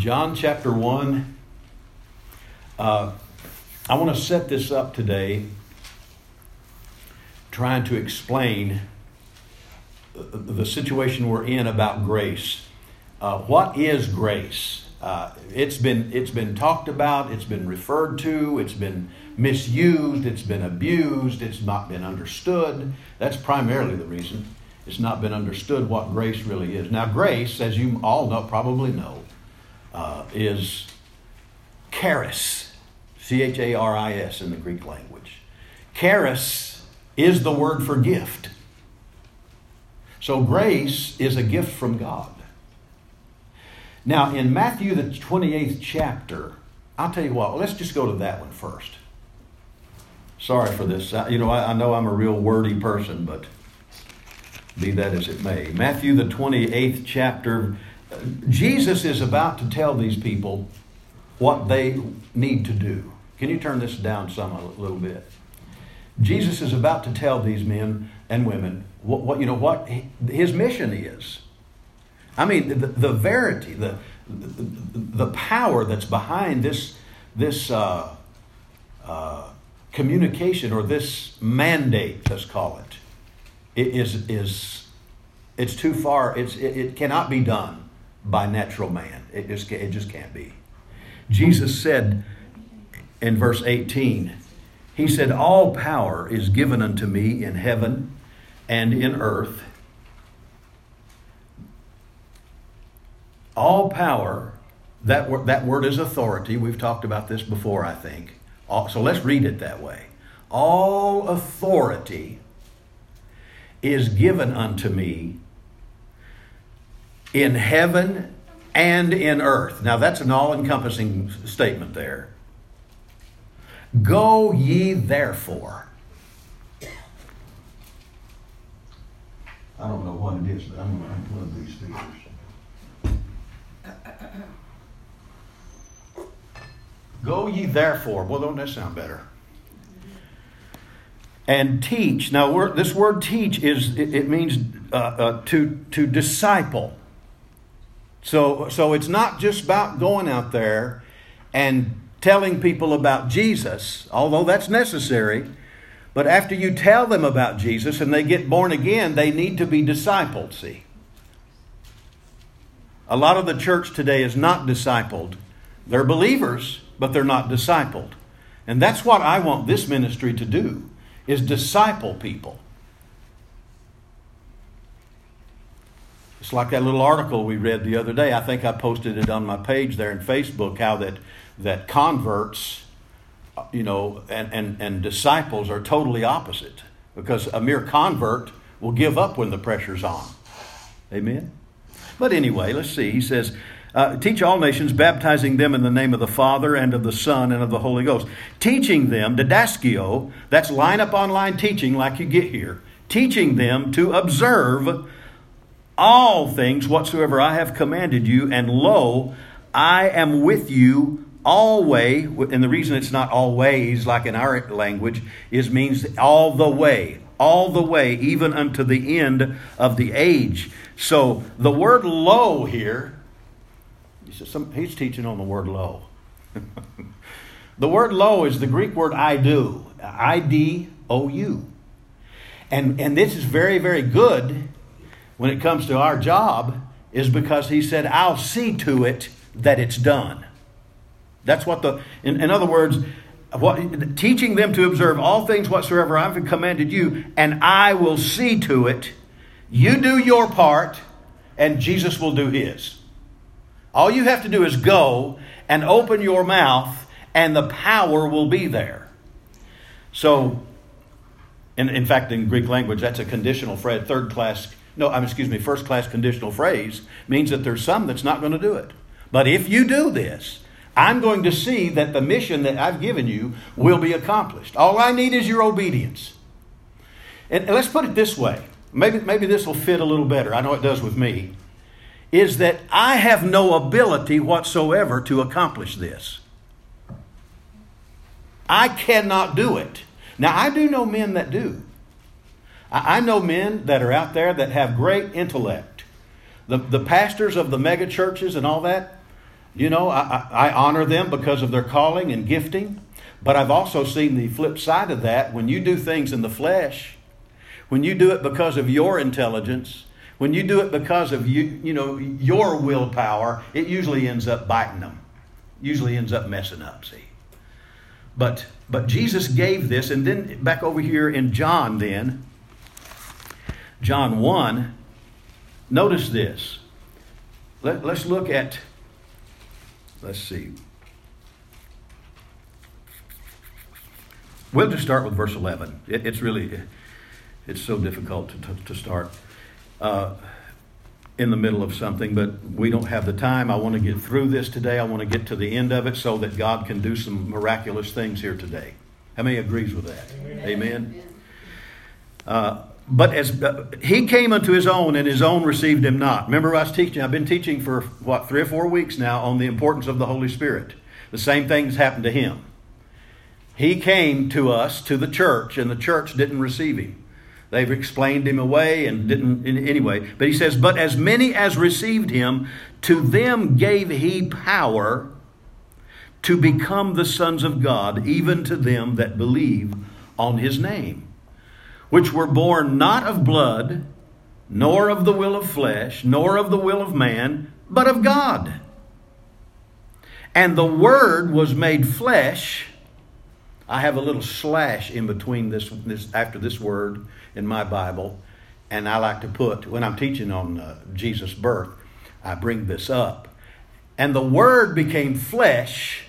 John chapter 1. Uh, I want to set this up today, trying to explain the situation we're in about grace. Uh, what is grace? Uh, it's been it's been talked about, it's been referred to, it's been misused, it's been abused, it's not been understood. That's primarily the reason. It's not been understood what grace really is. Now, grace, as you all know, probably know, uh, is charis, C H A R I S in the Greek language. Charis is the word for gift. So, grace is a gift from God. Now, in Matthew, the 28th chapter, I'll tell you what, let's just go to that one first. Sorry for this. You know, I, I know I'm a real wordy person, but be that as it may. Matthew, the 28th chapter, Jesus is about to tell these people what they need to do. Can you turn this down some a little bit? Jesus is about to tell these men and women what, what you know what his mission is. I mean, the, the verity, the, the, the power that's behind this this uh, uh, communication or this mandate, let's call it, is is it's too far. It's it, it cannot be done by natural man. It just it just can't be. Jesus said in verse 18, he said, All power is given unto me in heaven and in earth. All power, that, that word is authority. We've talked about this before, I think. So let's read it that way. All authority is given unto me in heaven and in earth. Now, that's an all encompassing statement there. Go ye therefore. I don't know what it is, but I'm going to unplug these speakers. Go ye therefore. Well, don't that sound better? And teach. Now, this word teach is it, it means uh, uh, to to disciple. So, so it's not just about going out there and telling people about Jesus, although that's necessary. But after you tell them about Jesus and they get born again, they need to be discipled, see. A lot of the church today is not discipled. They're believers, but they're not discipled. And that's what I want this ministry to do is disciple people. It's like that little article we read the other day. I think I posted it on my page there in Facebook how that that converts you know and, and, and disciples are totally opposite because a mere convert will give up when the pressure's on. Amen. But anyway, let's see. He says, uh, teach all nations, baptizing them in the name of the Father and of the Son and of the Holy Ghost. Teaching them, didasko, that's line upon line teaching like you get here. Teaching them to observe all things whatsoever I have commanded you, and lo, I am with you always. And the reason it's not always like in our language is means all the way, all the way, even unto the end of the age. So the word lo here, he's teaching on the word lo. the word lo is the Greek word idou, I D O U. And, and this is very, very good when it comes to our job is because he said, I'll see to it that it's done. That's what the, in, in other words, what, teaching them to observe all things whatsoever I've commanded you, and I will see to it. You do your part, and Jesus will do his. All you have to do is go and open your mouth, and the power will be there. So, in, in fact, in Greek language, that's a conditional third class no, I'm excuse me, first class conditional phrase means that there's some that's not going to do it. But if you do this, I'm going to see that the mission that I've given you will be accomplished. All I need is your obedience. And let's put it this way. Maybe, maybe this will fit a little better. I know it does with me. Is that I have no ability whatsoever to accomplish this. I cannot do it. Now, I do know men that do. I know men that are out there that have great intellect. The, the pastors of the mega churches and all that, You know, I, I honor them because of their calling and gifting, but I've also seen the flip side of that. When you do things in the flesh, when you do it because of your intelligence, when you do it because of you, you know, your willpower, it usually ends up biting them. Usually ends up messing up, see. But but Jesus gave this, and then back over here in John, then, John 1, notice this. Let, let's look at, let's see. We'll just start with verse 11. It, it's really, it's so difficult to, to, to start uh, in the middle of something, but we don't have the time. I want to get through this today. I want to get to the end of it so that God can do some miraculous things here today. How many agrees with that? Amen. Amen. Uh, but as uh, he came unto his own, and his own received him not. Remember, I was teaching. I've been teaching for what three or four weeks now on the importance of the Holy Spirit. The same things happened to him. He came to us, to the church, and the church didn't receive him. They've explained him away and didn't in anyway. But he says, But as many as received him, to them gave he power to become the sons of God, even to them that believe on his name which were born not of blood, nor of the will of flesh, nor of the will of man, but of God. And the Word was made flesh. I have a little slash in between this, this after this word in my Bible, and I like to put when I'm teaching on uh, Jesus' birth, I bring this up. And the Word became flesh,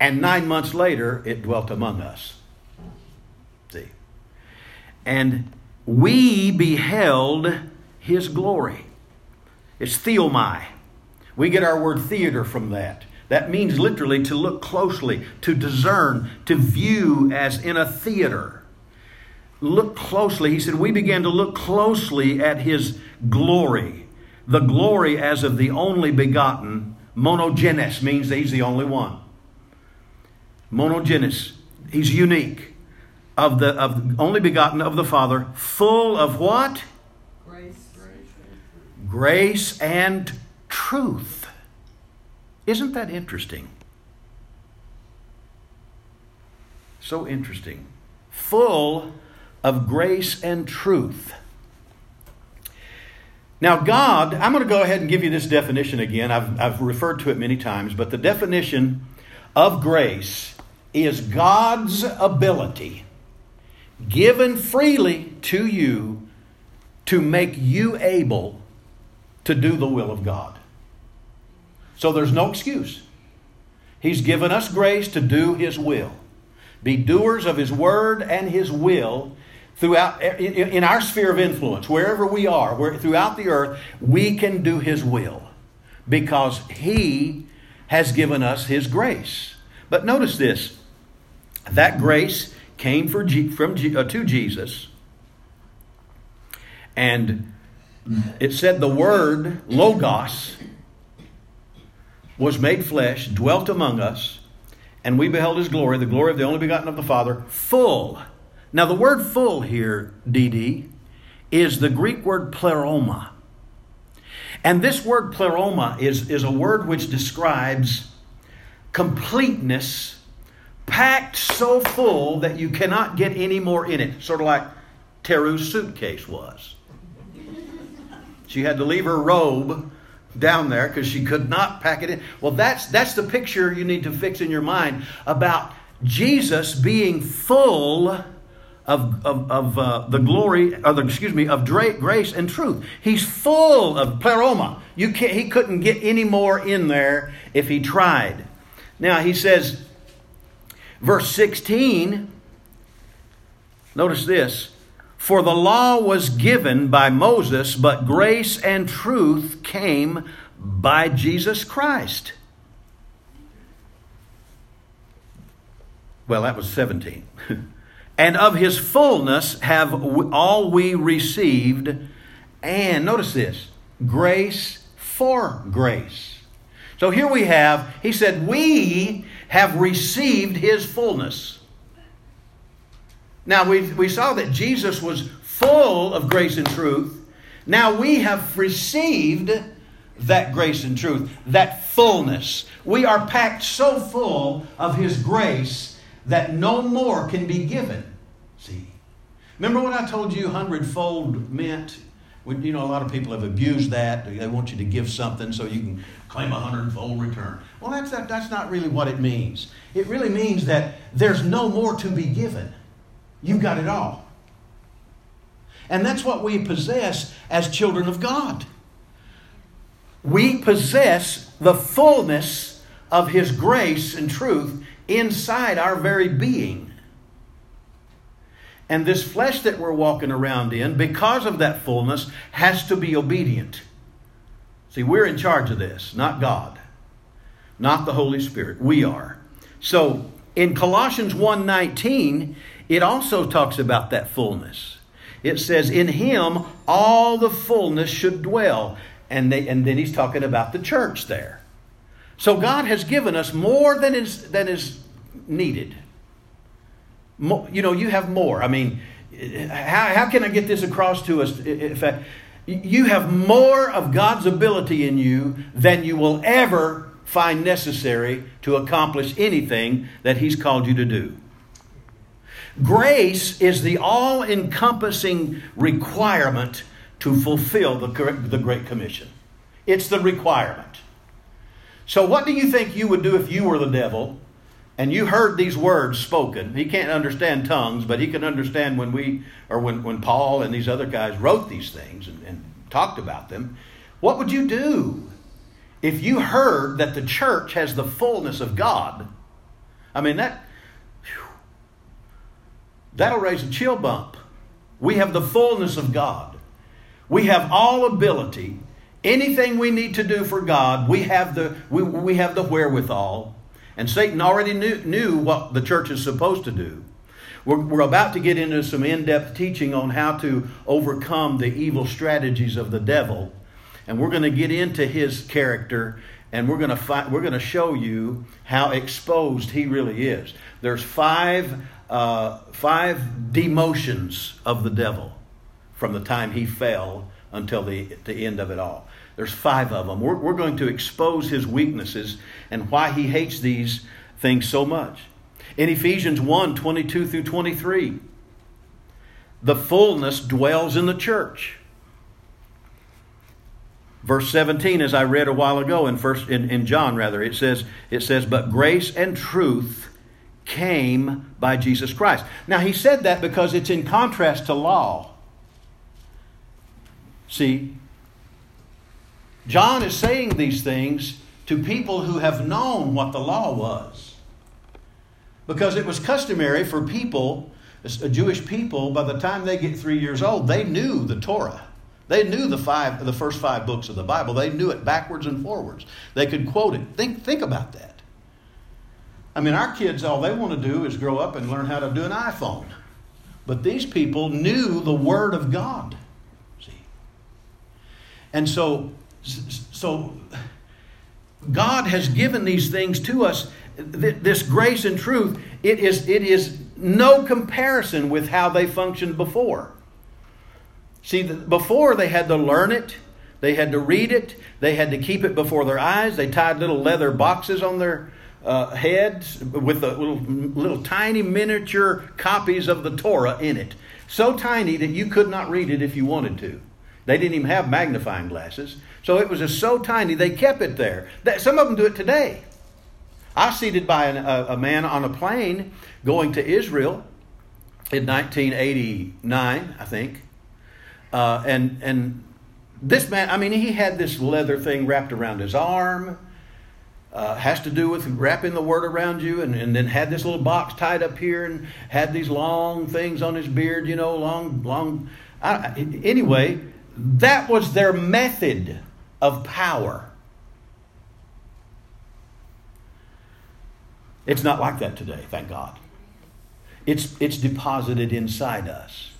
and nine months later it dwelt among us and we beheld his glory. It's theomai. We get our word theater from that. That means literally to look closely, to discern, to view as in a theater. Look closely. He said, We began to look closely at his glory. The glory as of the only begotten. Monogenes means that he's the only one. Monogenes. He's unique of the of only begotten of the Father, full of what? Grace. Grace and truth. Isn't that interesting? So interesting. Full of grace and truth. Now, God, I'm going to go ahead and give you this definition again. I've, I've referred to it many times, but the definition of grace is God's ability given freely to you to make you able to do the will of God. So there's no excuse. He's given us grace to do His will. Be doers of His word and His will throughout in our sphere of influence, wherever we are, throughout the earth, we can do His will because He has given us His grace. But notice this that grace came for G, from G, uh, to Jesus, and it said the word logos was made flesh, dwelt among us, and we beheld his glory, the glory of the only begotten of the Father, full. Now, the word full here, DD, is the Greek word pleroma. And this word pleroma is, is a word which describes completeness packed so full that you cannot get any more in it, sort of like Teru's suitcase was. She had to leave her robe down there because she could not pack it in. Well, that's that's the picture you need to fix in your mind about Jesus being full of, of, of uh, the glory, or the, excuse me, of grace and truth. He's full of pleroma. You can't, he couldn't get any more in there if he tried. Now he says, Verse 16, notice this For the law was given by Moses, but grace and truth came by Jesus Christ. Well, that was 17. and of his fullness have all we received. And notice this grace for grace. So here we have, he said, we have received his fullness. Now, we, we saw that Jesus was full of grace and truth. Now we have received that grace and truth, that fullness. We are packed so full of His grace that no more can be given. See? Remember what I told you hundredfold meant? You know, a lot of people have abused that. They want you to give something so you can claim a hundredfold return. Well, that's, that, that's not really what it means. It really means that there's no more to be given. You've got it all. And that's what we possess as children of God. We possess the fullness of His grace and truth inside our very being. And this flesh that we're walking around in, because of that fullness, has to be obedient. See, we're in charge of this, not God, not the Holy Spirit. We are. So, in Colossians 1:19, it also talks about that fullness. It says, In him all the fullness should dwell. And, they, and then he's talking about the church there. So God has given us more than is, than is needed. More, you know, you have more. I mean, how, how can I get this across to us? In fact, you have more of God's ability in you than you will ever find necessary to accomplish anything that He's called you to do. Grace is the all encompassing requirement to fulfill the, the Great Commission. It's the requirement. So, what do you think you would do if you were the devil and you heard these words spoken? He can't understand tongues, but he can understand when we, or when, when Paul and these other guys wrote these things and, and talked about them. What would you do if you heard that the church has the fullness of God? I mean, that That'll raise a chill bump. We have the fullness of God. We have all ability. Anything we need to do for God, we have the, we, we have the wherewithal. And Satan already knew, knew what the church is supposed to do. We're, we're about to get into some in depth teaching on how to overcome the evil strategies of the devil. And we're going to get into his character and we're going to we're going to show you how exposed he really is. There's five uh, five demotions of the devil from the time he fell until the, the end of it all. There's five of them. We're, we're going to expose his weaknesses and why he hates these things so much. In Ephesians 1 22 through 23, the fullness dwells in the church. Verse 17, as I read a while ago in first in, in John rather, it says, it says, But grace and truth came by Jesus Christ. Now, he said that because it's in contrast to law. See, John is saying these things to people who have known what the law was. Because it was customary for people, Jewish people, by the time they get three years old, they knew the Torah. They knew the five, the first five books of the Bible. They knew it backwards and forwards. They could quote it. Think, think about that. I mean, our kids, all they want to do is grow up and learn how to do an iPhone. But these people knew the Word of God. See? And so, so God has given these things to us. This grace and truth, it is, it is no comparison with how they functioned before. See, before they had to learn it, they had to read it, they had to keep it before their eyes. They tied little leather boxes on their uh, heads with little, little tiny miniature copies of the Torah in it. So tiny that you could not read it if you wanted to. They didn't even have magnifying glasses. So it was just so tiny, they kept it there. Some of them do it today. I seated by an, a, a man on a plane going to Israel in 1989, I think. Uh, and, and this man, I mean, he had this leather thing wrapped around his arm uh, has to do with wrapping the word around you and, and then had this little box tied up here and had these long things on his beard, you know, long, long. I, anyway, that was their method of power. It's not like that today, thank God. It's, it's deposited inside us.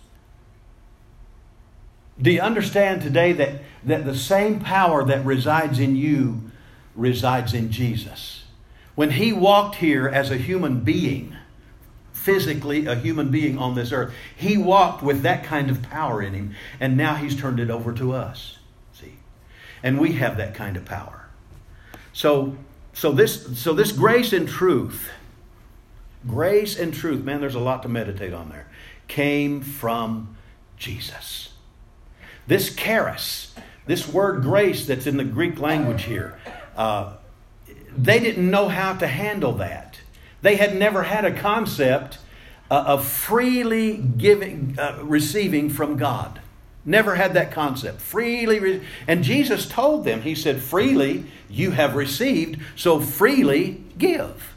Do you understand today that, that the same power that resides in you resides in Jesus. When he walked here as a human being, physically a human being on this earth, he walked with that kind of power in him, and now he's turned it over to us. See? And we have that kind of power. So, so this so this grace and truth, grace and truth, man, there's a lot to meditate on there, came from Jesus. This charis, this word grace that's in the Greek language here, uh, they didn't know how to handle that. They had never had a concept uh, of freely giving, uh, receiving from God. Never had that concept. Freely, re- and Jesus told them, He said, "Freely you have received, so freely give."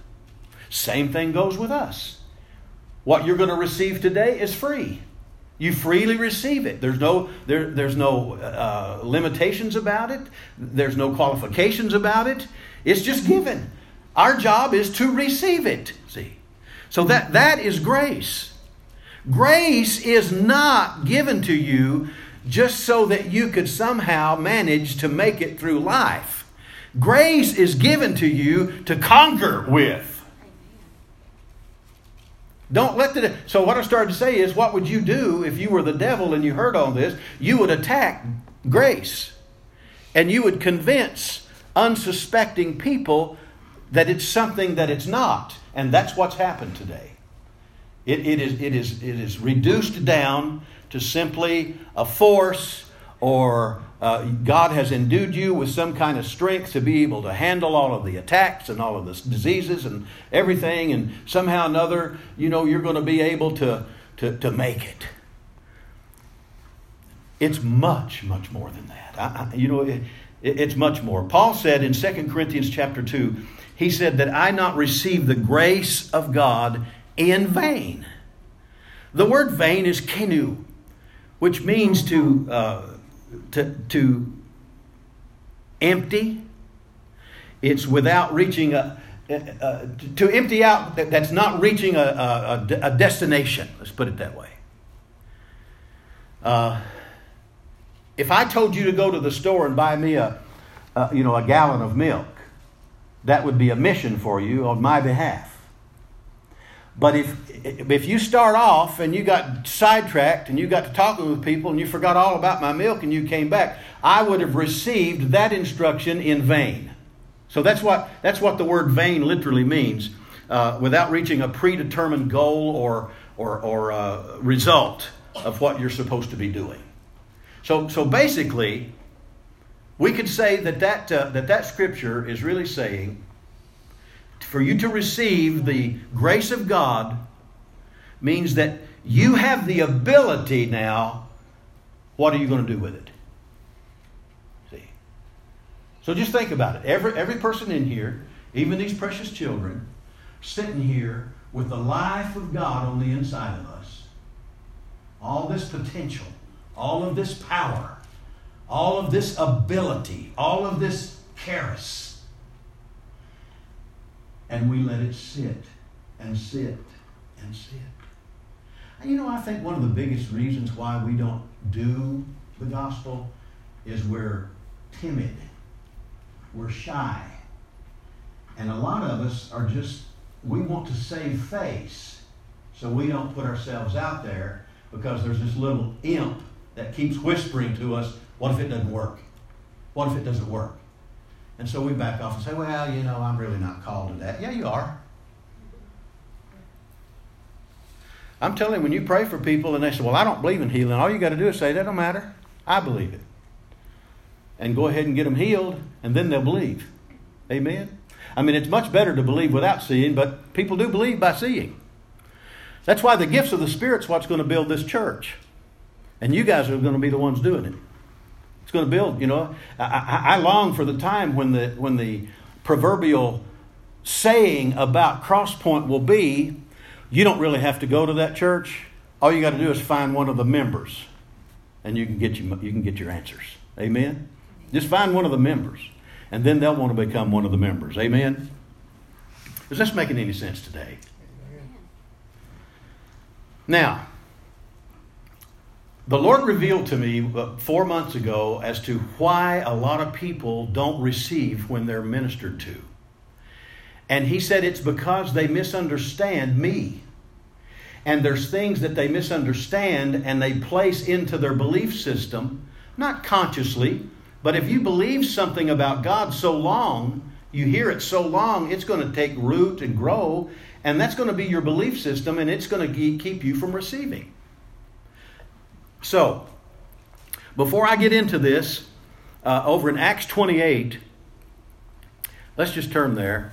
Same thing goes with us. What you're going to receive today is free. You freely receive it. There's no, there, there's no uh, limitations about it. There's no qualifications about it. It's just given. Our job is to receive it. See, so that, that is grace. Grace is not given to you just so that you could somehow manage to make it through life. Grace is given to you to conquer with. Don't let the. So, what I started to say is, what would you do if you were the devil and you heard all this? You would attack grace. And you would convince unsuspecting people that it's something that it's not. And that's what's happened today. It, it, is, it, is, it is reduced down to simply a force or uh, God has endued you with some kind of strength to be able to handle all of the attacks and all of the diseases and everything, and somehow or another, you know, you're going to be able to, to, to make it. It's much, much more than that. I, I, you know, it, it, it's much more. Paul said in 2 Corinthians chapter 2, he said that I not receive the grace of God in vain. The word vain is kenu, which means to, uh, to, to empty. It's without reaching a, uh, to empty out that's not reaching a, a, a, destination. Let's put it that way. Uh, if I told you to go to the store and buy me a, you know, a gallon of milk, that would be a mission for you on my behalf. But if, if you start off and you got sidetracked and you got to talking with people and you forgot all about my milk and you came back, I would have received that instruction in vain. So that's what, that's what the word vain literally means, uh, without reaching a predetermined goal or, or, or uh, result of what you're supposed to be doing. So, so basically, we could say that that, uh, that that scripture is really saying for you to receive the grace of God means that you have the ability now. What are you going to do with it? See? So just think about it. Every, every person in here, even these precious children, sitting here with the life of God on the inside of us, all this potential, all of this power all of this ability, all of this charis, and we let it sit and sit and sit. And you know, I think one of the biggest reasons why we don't do the gospel is we're timid, we're shy. And a lot of us are just, we want to save face, so we don't put ourselves out there because there's this little imp that keeps whispering to us, what if it doesn't work? What if it doesn't work? And so we back off and say, well, you know, I'm really not called to that. Yeah, you are. I'm telling you, when you pray for people and they say, well, I don't believe in healing, all you got to do is say, that don't matter. I believe it. And go ahead and get them healed, and then they'll believe. Amen? I mean, it's much better to believe without seeing, but people do believe by seeing. That's why the gifts of the Spirit's what's going to build this church. And you guys are going to be the ones doing it. It's going to build, you know. I, I, I long for the time when the, when the proverbial saying about Crosspoint will be you don't really have to go to that church. All you got to do is find one of the members, and you can get you, you can get your answers. Amen. Just find one of the members, and then they'll want to become one of the members. Amen. Is this making any sense today? Now, the Lord revealed to me uh, four months ago as to why a lot of people don't receive when they're ministered to. And He said it's because they misunderstand me. And there's things that they misunderstand and they place into their belief system, not consciously, But if you believe something about God so long, you hear it so long, it's going to take root and grow, and that's going to be your belief system, and it's going to keep you from receiving. So, before I get into this, uh, over in Acts 28, let's just turn there.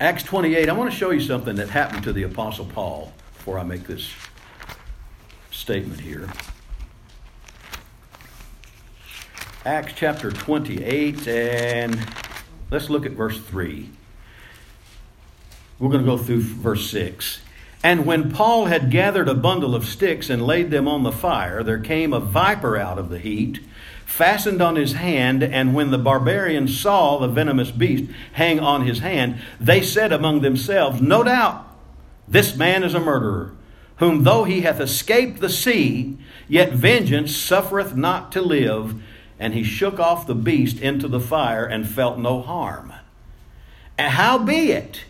Acts 28, I want to show you something that happened to the Apostle Paul before I make this statement here. Acts chapter 28, and let's look at verse 3. We're going to go through verse 6. And when Paul had gathered a bundle of sticks and laid them on the fire, there came a viper out of the heat, fastened on his hand. And when the barbarians saw the venomous beast hang on his hand, they said among themselves, No doubt this man is a murderer, whom though he hath escaped the sea, yet vengeance suffereth not to live. And he shook off the beast into the fire and felt no harm. And howbeit,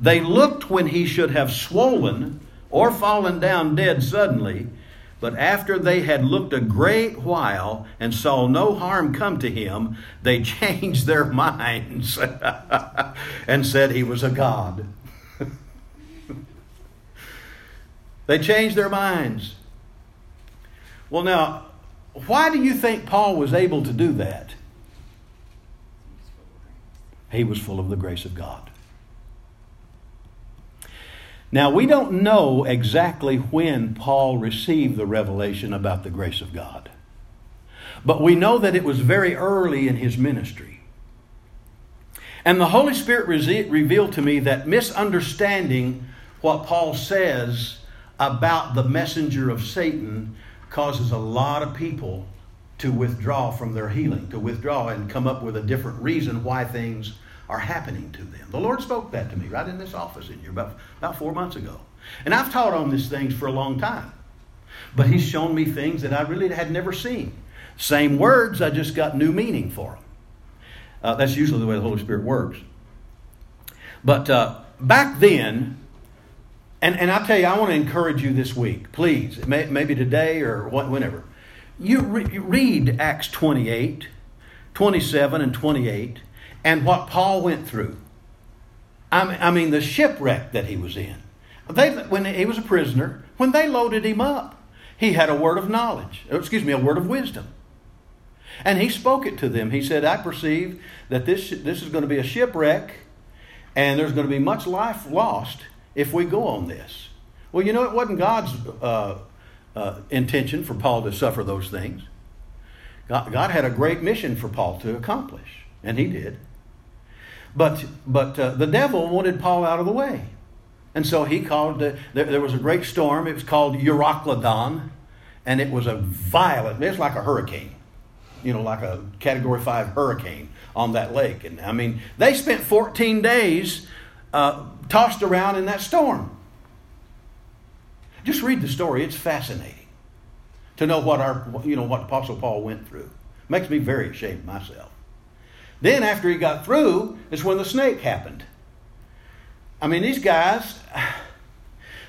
they looked when he should have swollen or fallen down dead suddenly, but after they had looked a great while and saw no harm come to him, they changed their minds and said he was a god. they changed their minds. Well, now, why do you think Paul was able to do that? He was full of the grace of God. Now, we don't know exactly when Paul received the revelation about the grace of God, but we know that it was very early in his ministry. And the Holy Spirit revealed to me that misunderstanding what Paul says about the messenger of Satan causes a lot of people to withdraw from their healing, to withdraw and come up with a different reason why things are happening to them. The Lord spoke that to me right in this office in here about, about four months ago. And I've taught on these things for a long time. But He's shown me things that I really had never seen. Same words, I just got new meaning for them. Uh, that's usually the way the Holy Spirit works. But uh, back then, and, and I tell you, I want to encourage you this week, please, may, maybe today or whenever. You re- read Acts 28, 27, and 28 and what Paul went through. I mean, the shipwreck that he was in. They, when he was a prisoner, when they loaded him up, he had a word of knowledge, excuse me, a word of wisdom. And he spoke it to them. He said, I perceive that this, this is going to be a shipwreck and there's going to be much life lost if we go on this. Well, you know, it wasn't God's uh, uh, intention for Paul to suffer those things. God, God had a great mission for Paul to accomplish, and he did. But, but uh, the devil wanted Paul out of the way. And so he called, uh, there, there, was a great storm. It was called Euroclydon. And it was a violent, it's like a hurricane, you know, like a category five hurricane on that lake. And I mean, they spent 14 days uh, tossed around in that storm. Just read the story, it's fascinating to know what our, you know, what Apostle Paul went through. Makes me very ashamed myself. Then, after he got through, is when the snake happened. I mean, these guys,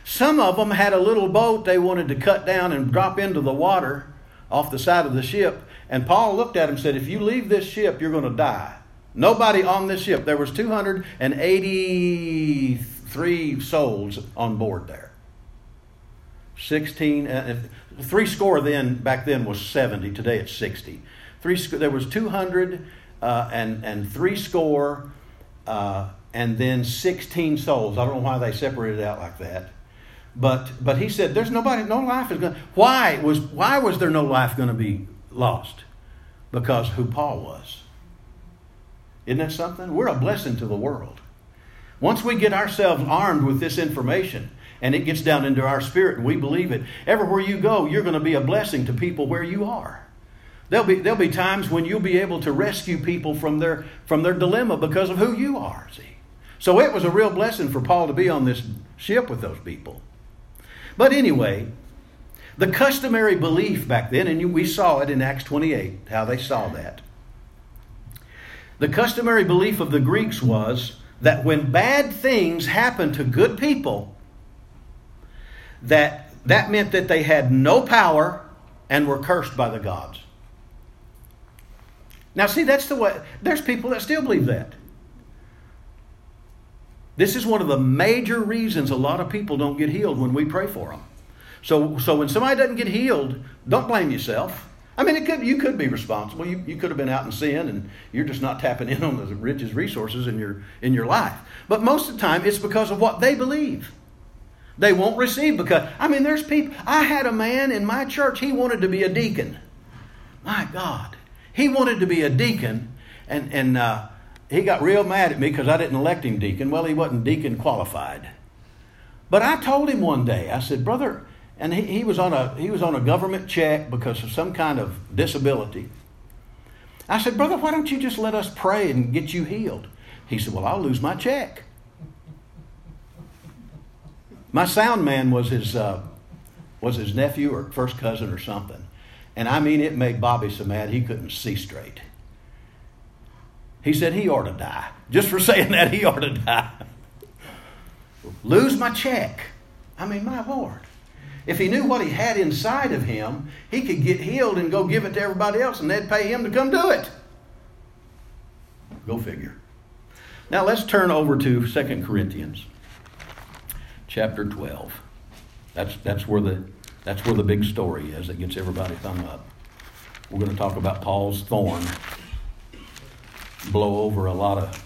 some of them had a little boat they wanted to cut down and drop into the water off the side of the ship. And Paul looked at him and said, If you leave this ship, you're going to die. Nobody on this ship. There was 283 souls on board there. 16, uh, three score then, back then was 70. Today it's 60. Three, there was 200 uh, and, and three score, uh, and then 16 souls. I don't know why they separated out like that. But, but he said, there's nobody, no life is going to, why was, why was there no life going to be lost? Because who Paul was. Isn't that something? We're a blessing to the world. Once we get ourselves armed with this information, and it gets down into our spirit and we believe it, everywhere you go, you're going to be a blessing to people where you are. There'll be, there'll be times when you'll be able to rescue people from their, from their dilemma because of who you are, see. So it was a real blessing for Paul to be on this ship with those people. But anyway, the customary belief back then, and we saw it in Acts 28, how they saw that. The customary belief of the Greeks was that when bad things happened to good people, that that meant that they had no power and were cursed by the gods. Now, see, that's the way, there's people that still believe that. This is one of the major reasons a lot of people don't get healed when we pray for them. So, so when somebody doesn't get healed, don't blame yourself. I mean, it could you could be responsible. You, you could have been out in sin, and you're just not tapping in on the richest resources in your in your life. But most of the time, it's because of what they believe. They won't receive because I mean, there's people. I had a man in my church. He wanted to be a deacon. My God, he wanted to be a deacon, and and uh, he got real mad at me because I didn't elect him deacon. Well, he wasn't deacon qualified. But I told him one day, I said, brother, and he, he was on a he was on a government check because of some kind of disability. I said, brother, why don't you just let us pray and get you healed? He said, well, I'll lose my check. My sound man was his uh, was his nephew or first cousin or something, and I mean it made Bobby so mad he couldn't see straight. He said he ought to die. Just for saying that, he ought to die. Lose my check. I mean, my Lord. If he knew what he had inside of him, he could get healed and go give it to everybody else, and they'd pay him to come do it. Go figure. Now let's turn over to 2 Corinthians chapter 12. That's, that's, where the, that's where the big story is that gets everybody thumb up. We're going to talk about Paul's thorn blow over a lot of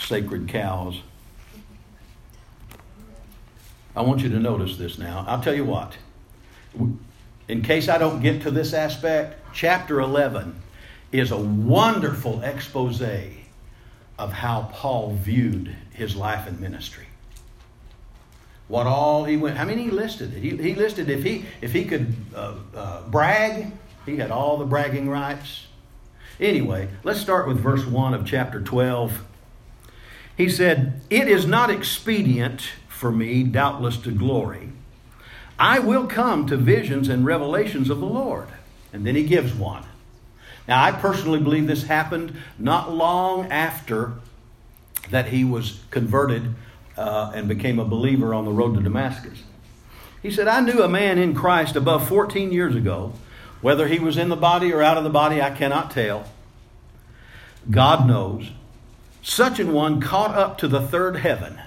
sacred cows. I want you to notice this now. I'll tell you what. In case I don't get to this aspect, chapter 11 is a wonderful expose of how Paul viewed his life and ministry. What all he went, I mean, he listed it. He, he listed if he, if he could uh, uh, brag, he had all the bragging rights. Anyway, let's start with verse 1 of chapter 12. He said, It is not expedient for me, doubtless, to glory. I will come to visions and revelations of the Lord. And then he gives one. Now, I personally believe this happened not long after that he was converted uh, and became a believer on the road to Damascus. He said, I knew a man in Christ above 14 years ago whether he was in the body or out of the body, I cannot tell. God knows. Such an one caught up to the third heaven.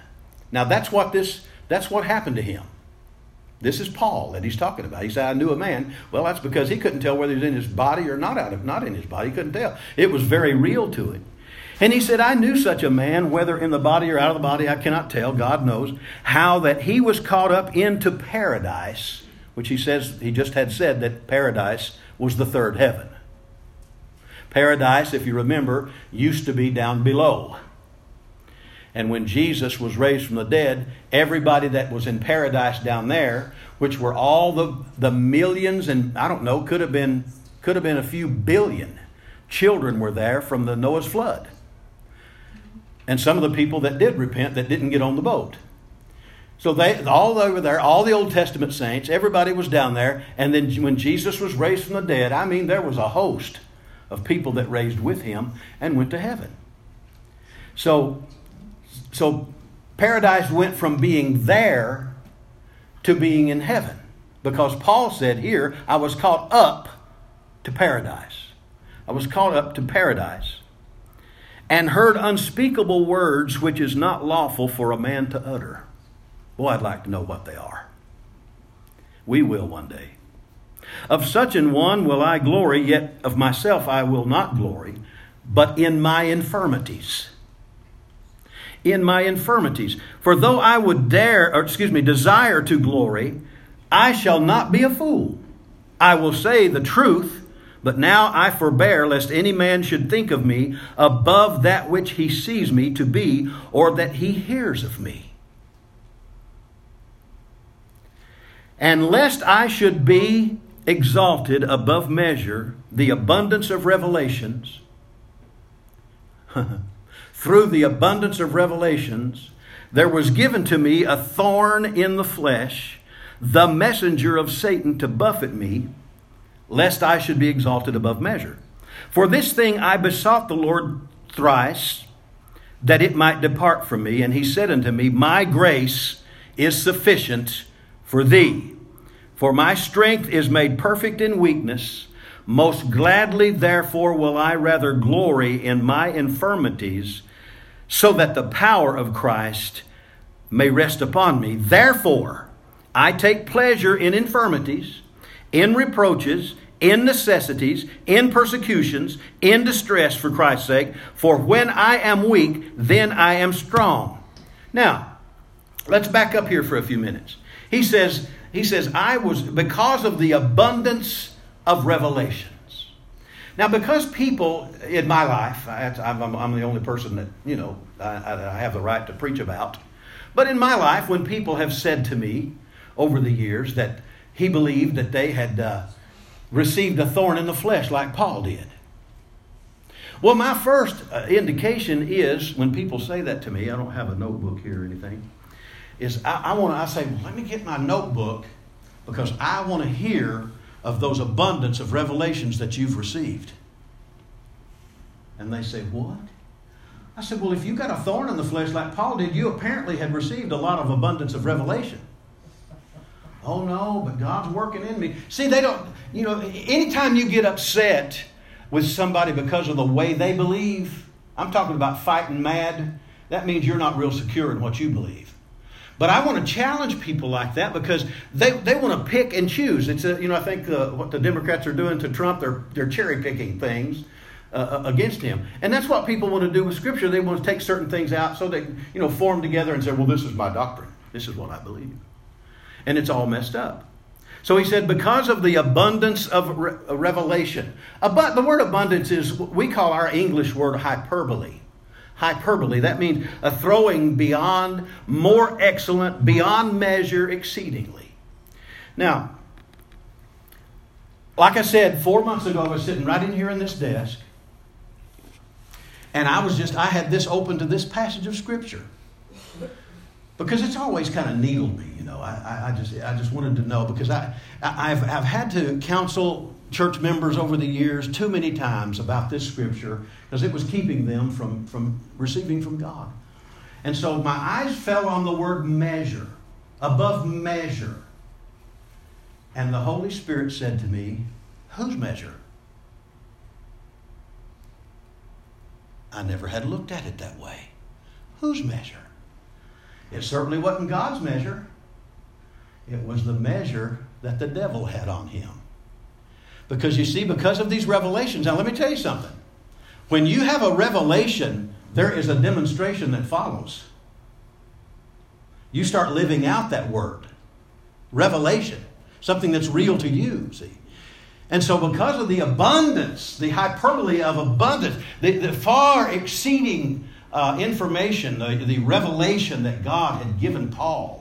Now that's what this that's what happened to him. This is Paul that he's talking about. He said, I knew a man. Well, that's because he couldn't tell whether he was in his body or not out of not in his body. He couldn't tell. It was very real to him. And he said, I knew such a man, whether in the body or out of the body, I cannot tell. God knows how that he was caught up into paradise which he says he just had said that paradise was the third heaven. Paradise, if you remember, used to be down below. And when Jesus was raised from the dead, everybody that was in paradise down there, which were all the, the millions and I don't know, could have been could have been a few billion children were there from the Noah's flood. And some of the people that did repent that didn't get on the boat. So they all over there, all the Old Testament saints, everybody was down there. And then when Jesus was raised from the dead, I mean, there was a host of people that raised with him and went to heaven. So, so paradise went from being there to being in heaven. Because Paul said here, I was caught up to paradise. I was caught up to paradise and heard unspeakable words which is not lawful for a man to utter. Boy, I'd like to know what they are. We will one day. Of such an one will I glory, yet of myself I will not glory, but in my infirmities. In my infirmities. For though I would dare, or excuse me, desire to glory, I shall not be a fool. I will say the truth, but now I forbear lest any man should think of me above that which he sees me to be, or that he hears of me. And lest I should be exalted above measure, the abundance of revelations, through the abundance of revelations, there was given to me a thorn in the flesh, the messenger of Satan to buffet me, lest I should be exalted above measure. For this thing I besought the Lord thrice, that it might depart from me. And he said unto me, My grace is sufficient for thee. For my strength is made perfect in weakness. Most gladly, therefore, will I rather glory in my infirmities, so that the power of Christ may rest upon me. Therefore, I take pleasure in infirmities, in reproaches, in necessities, in persecutions, in distress for Christ's sake. For when I am weak, then I am strong. Now, let's back up here for a few minutes. He says, he says, I was, because of the abundance of revelations. Now, because people in my life, I'm, the only person that, you know, I have the right to preach about. But in my life, when people have said to me over the years that he believed that they had uh, received a thorn in the flesh like Paul did. Well, my first uh, indication is when people say that to me, I don't have a notebook here or anything, is I, I want to, I say, well, let me get my notebook because I want to hear of those abundance of revelations that you've received. And they say, What? I said, Well, if you got a thorn in the flesh like Paul did, you apparently had received a lot of abundance of revelation. Oh no, but God's working in me. See, they don't, you know, anytime you get upset with somebody because of the way they believe, I'm talking about fighting mad, that means you're not real secure in what you believe. But I want to challenge people like that because they, they want to pick and choose. It's a, you know I think uh, what the Democrats are doing to Trump, they're they're cherry picking things uh, uh, against him, and that's what people want to do with Scripture. They want to take certain things out so they you know form together and say, well, this is my doctrine. This is what I believe and it's all messed up. So he said, because of the abundance of re- revelation. But the word abundance is, we call our English word hyperbole. Hyperbole. That means a throwing beyond, more excellent, beyond measure, exceedingly. Now, like I said, four months ago, I was sitting right in here in this desk, and I was just, I had this open to this passage of Scripture because it's always kind of needled me, know. I, I, just I just wanted to know because I I've I've had to counsel church members over the years too many times about this scripture because it was keeping them from from receiving from God, and so my eyes fell on the word measure, above measure, and the Holy Spirit said to me, "Whose measure?" I never had looked at it that way. Whose measure? It certainly wasn't God's measure, it was the measure that the devil had on him. Because you see, because of these revelations, now let me tell you something. When you have a revelation, there is a demonstration that follows. You start living out that word. Revelation. Something that's real to you, see. And so, because of the abundance, the hyperbole of abundance, the, the far exceeding uh, information, the, the revelation that God had given Paul.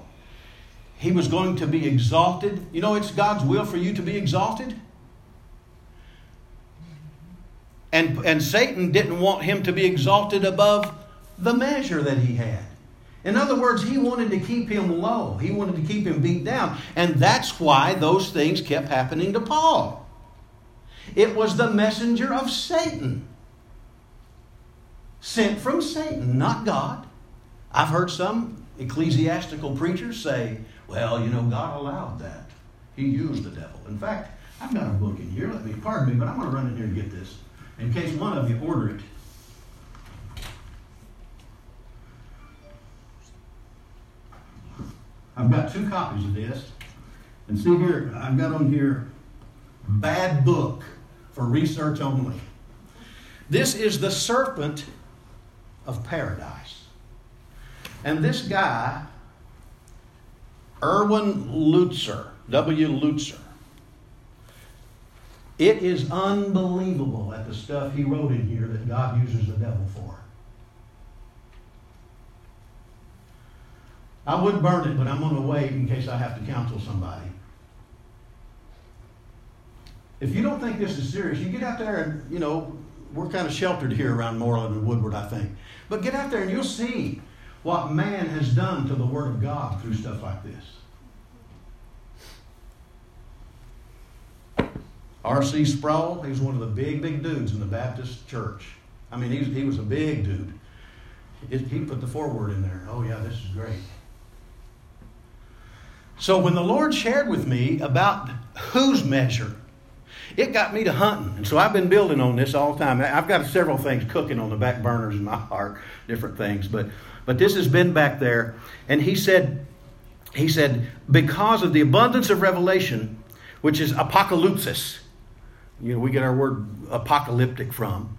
He was going to be exalted. You know, it's God's will for you to be exalted. And, and Satan didn't want him to be exalted above the measure that he had. In other words, he wanted to keep him low. He wanted to keep him beat down. And that's why those things kept happening to Paul. It was the messenger of Satan sent from Satan, not God. I've heard some ecclesiastical preachers say, well, you know, God allowed that. He used the devil. In fact, I've got a book in here. Let me, pardon me, but I'm going to run in here and get this in case one of you order it. I've got two copies of this. And see here, I've got on here, bad book for research only. This is the serpent of paradise. And this guy, Erwin Lutzer, W. Lutzer, it is unbelievable at the stuff he wrote in here that God uses the devil for. I would burn it, but I'm going to wait in case I have to counsel somebody. If you don't think this is serious, you get out there and, you know, we're kind of sheltered here around Mooreland and Woodward, I think. But get out there and you'll see what man has done to the Word of God through stuff like this. R.C. Sproul, he was one of the big, big dudes in the Baptist church. I mean, he was, he was a big dude. he put the foreword in there. Oh, yeah, this is great. So when the Lord shared with me about whose measure, it got me to hunting. And so I've been building on this all the time. I've got several things cooking on the back burners in my heart, different things. But, but this has been back there. And he said, he said, because of the abundance of revelation, which is apocalypsis, you know, we get our word apocalyptic from.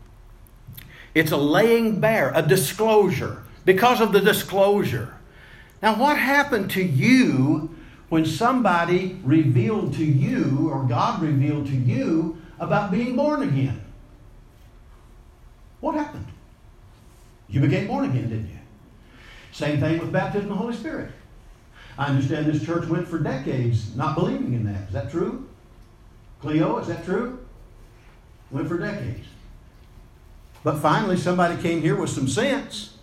It's a laying bare, a disclosure, because of the disclosure. Now, what happened to you when somebody revealed to you, or God revealed to you, about being born again? What happened? You became born again, didn't you? Same thing with baptism of the Holy Spirit. I understand this church went for decades not believing in that. Is that true? Cleo, is that true? Went for decades. But finally, somebody came here with some sense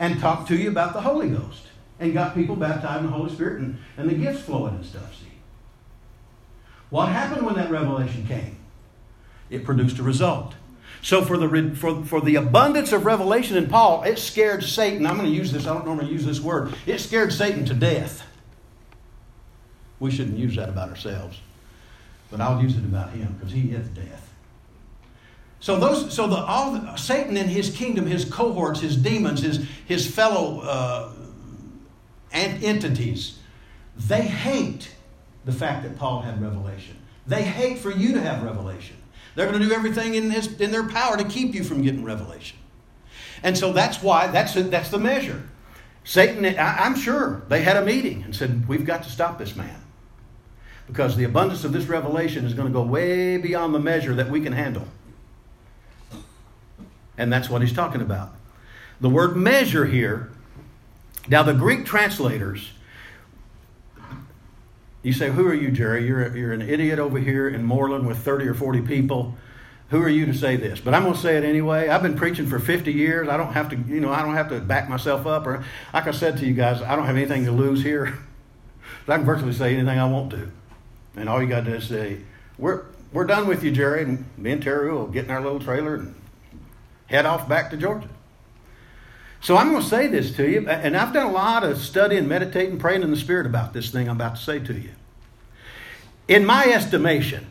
and talked to you about the Holy Ghost and got people baptized in the Holy Spirit and, and the gifts flowing and stuff. See? What happened when that revelation came? It produced a result. So for the for, for the abundance of revelation in Paul, it scared Satan. I'm going to use this. I don't normally use this word. It scared Satan to death. We shouldn't use that about ourselves, but I'll use it about him because he is death. So those, so the all the, Satan and his kingdom, his cohorts, his demons, his his fellow uh, entities, they hate the fact that Paul had revelation. They hate for you to have revelation. They're going to do everything in, in their power to keep you from getting revelation. And so that's why, that's, that's the measure. Satan, I, I'm sure they had a meeting and said, We've got to stop this man. Because the abundance of this revelation is going to go way beyond the measure that we can handle. And that's what he's talking about. The word measure here, now the Greek translators, you say, Who are you, Jerry? You're, you're an idiot over here in Mooreland with 30 or 40 people. Who are you to say this? But I'm going to say it anyway. I've been preaching for 50 years. I don't have to, you know, I don't have to back myself up. Or, like I said to you guys, I don't have anything to lose here. I can virtually say anything I want to. And all you got to do is say, We're, we're done with you, Jerry. And me and Terry will get in our little trailer and head off back to Georgia. So I'm going to say this to you, and I've done a lot of studying, meditating, praying in the Spirit about this thing I'm about to say to you. In my estimation,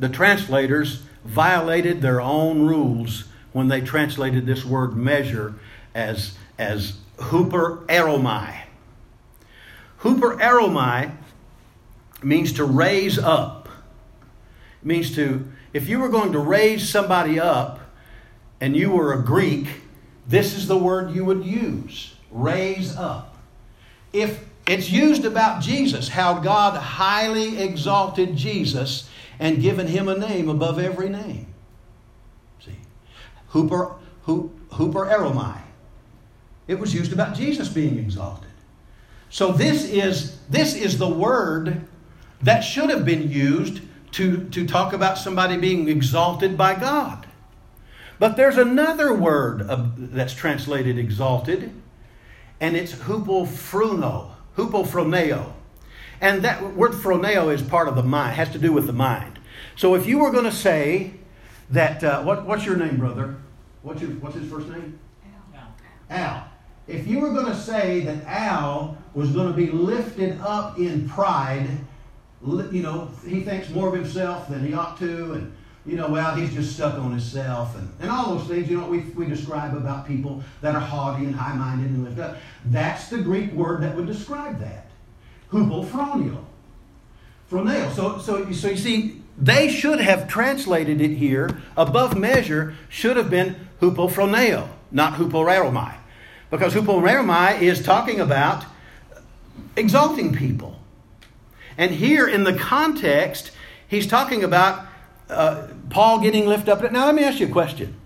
the translators violated their own rules when they translated this word measure as, as hooper eromai. Hooper eromai means to raise up. It means to, if you were going to raise somebody up and you were a Greek, this is the word you would use raise up. If it's used about Jesus, how God highly exalted Jesus and given him a name above every name. See? Hooper, Hooper Eromai. It was used about Jesus being exalted. So this is, this is the word that should have been used to, to talk about somebody being exalted by God. But there's another word of, that's translated exalted, and it's hupofruno, hupofroneo. And that word phroneo is part of the mind, has to do with the mind. So if you were going to say that, uh, what, what's your name, brother? What's, your, what's his first name? Al. Al. If you were going to say that Al was going to be lifted up in pride, you know, he thinks more of himself than he ought to, and you know, well, he's just stuck on himself and, and all those things, you know, we, we describe about people that are haughty and high minded and lift up. That's the Greek word that would describe that. Hupofronio. Phroneo. So, so, so you see, they should have translated it here, above measure, should have been hupofroneo, not huporeromai. Because huporeromai is talking about exalting people. And here in the context, he's talking about uh, Paul getting lifted up. Now, let me ask you a question.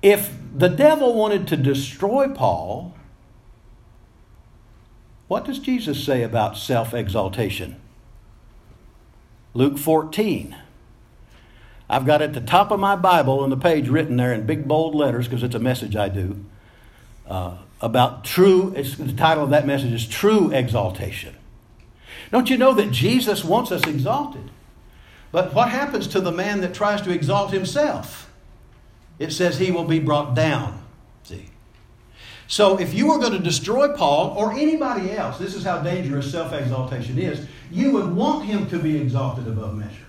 If the devil wanted to destroy Paul, what does Jesus say about self exaltation? Luke 14. I've got at the top of my Bible on the page written there in big bold letters because it's a message I do uh, about true. the title of that message is True Exaltation. Don't you know that Jesus wants us exalted? But what happens to the man that tries to exalt himself? It says he will be brought down. See? So if you were going to destroy Paul or anybody else, this is how dangerous self exaltation is, you would want him to be exalted above measure